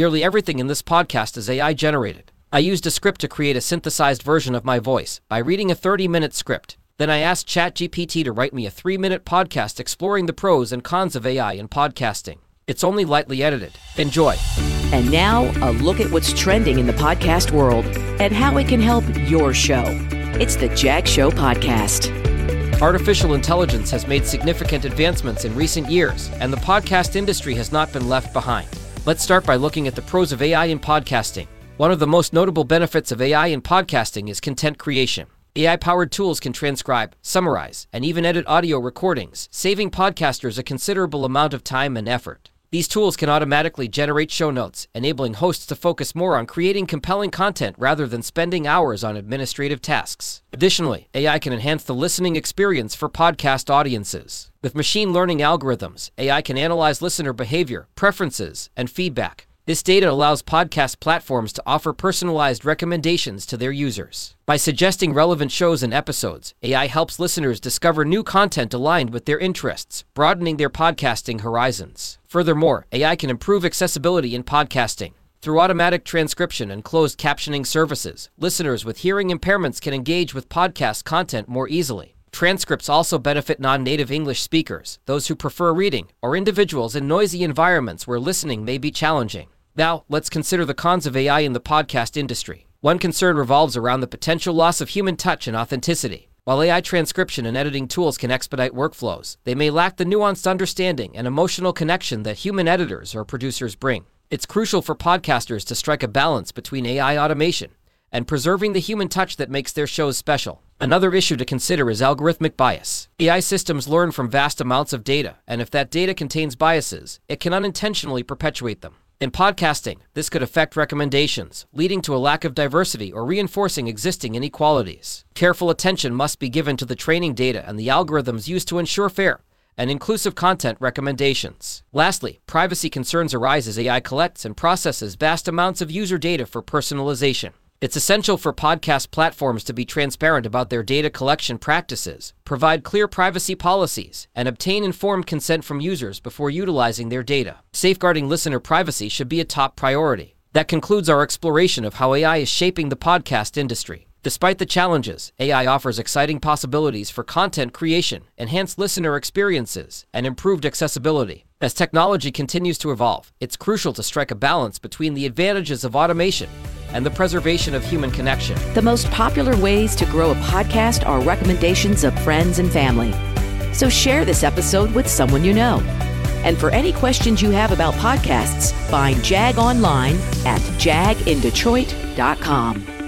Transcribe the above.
Nearly everything in this podcast is AI generated. I used Descript to create a synthesized version of my voice by reading a 30 minute script. Then I asked ChatGPT to write me a three minute podcast exploring the pros and cons of AI in podcasting. It's only lightly edited. Enjoy. And now, a look at what's trending in the podcast world and how it can help your show. It's the Jag Show Podcast. Artificial intelligence has made significant advancements in recent years, and the podcast industry has not been left behind. Let's start by looking at the pros of AI in podcasting. One of the most notable benefits of AI in podcasting is content creation. AI powered tools can transcribe, summarize, and even edit audio recordings, saving podcasters a considerable amount of time and effort. These tools can automatically generate show notes, enabling hosts to focus more on creating compelling content rather than spending hours on administrative tasks. Additionally, AI can enhance the listening experience for podcast audiences. With machine learning algorithms, AI can analyze listener behavior, preferences, and feedback. This data allows podcast platforms to offer personalized recommendations to their users. By suggesting relevant shows and episodes, AI helps listeners discover new content aligned with their interests, broadening their podcasting horizons. Furthermore, AI can improve accessibility in podcasting. Through automatic transcription and closed captioning services, listeners with hearing impairments can engage with podcast content more easily. Transcripts also benefit non native English speakers, those who prefer reading, or individuals in noisy environments where listening may be challenging. Now, let's consider the cons of AI in the podcast industry. One concern revolves around the potential loss of human touch and authenticity. While AI transcription and editing tools can expedite workflows, they may lack the nuanced understanding and emotional connection that human editors or producers bring. It's crucial for podcasters to strike a balance between AI automation and preserving the human touch that makes their shows special. Another issue to consider is algorithmic bias. AI systems learn from vast amounts of data, and if that data contains biases, it can unintentionally perpetuate them. In podcasting, this could affect recommendations, leading to a lack of diversity or reinforcing existing inequalities. Careful attention must be given to the training data and the algorithms used to ensure fair and inclusive content recommendations. Lastly, privacy concerns arise as AI collects and processes vast amounts of user data for personalization. It's essential for podcast platforms to be transparent about their data collection practices, provide clear privacy policies, and obtain informed consent from users before utilizing their data. Safeguarding listener privacy should be a top priority. That concludes our exploration of how AI is shaping the podcast industry. Despite the challenges, AI offers exciting possibilities for content creation, enhanced listener experiences, and improved accessibility. As technology continues to evolve, it's crucial to strike a balance between the advantages of automation and the preservation of human connection. The most popular ways to grow a podcast are recommendations of friends and family. So share this episode with someone you know. And for any questions you have about podcasts, find Jag online at jagindetroit.com.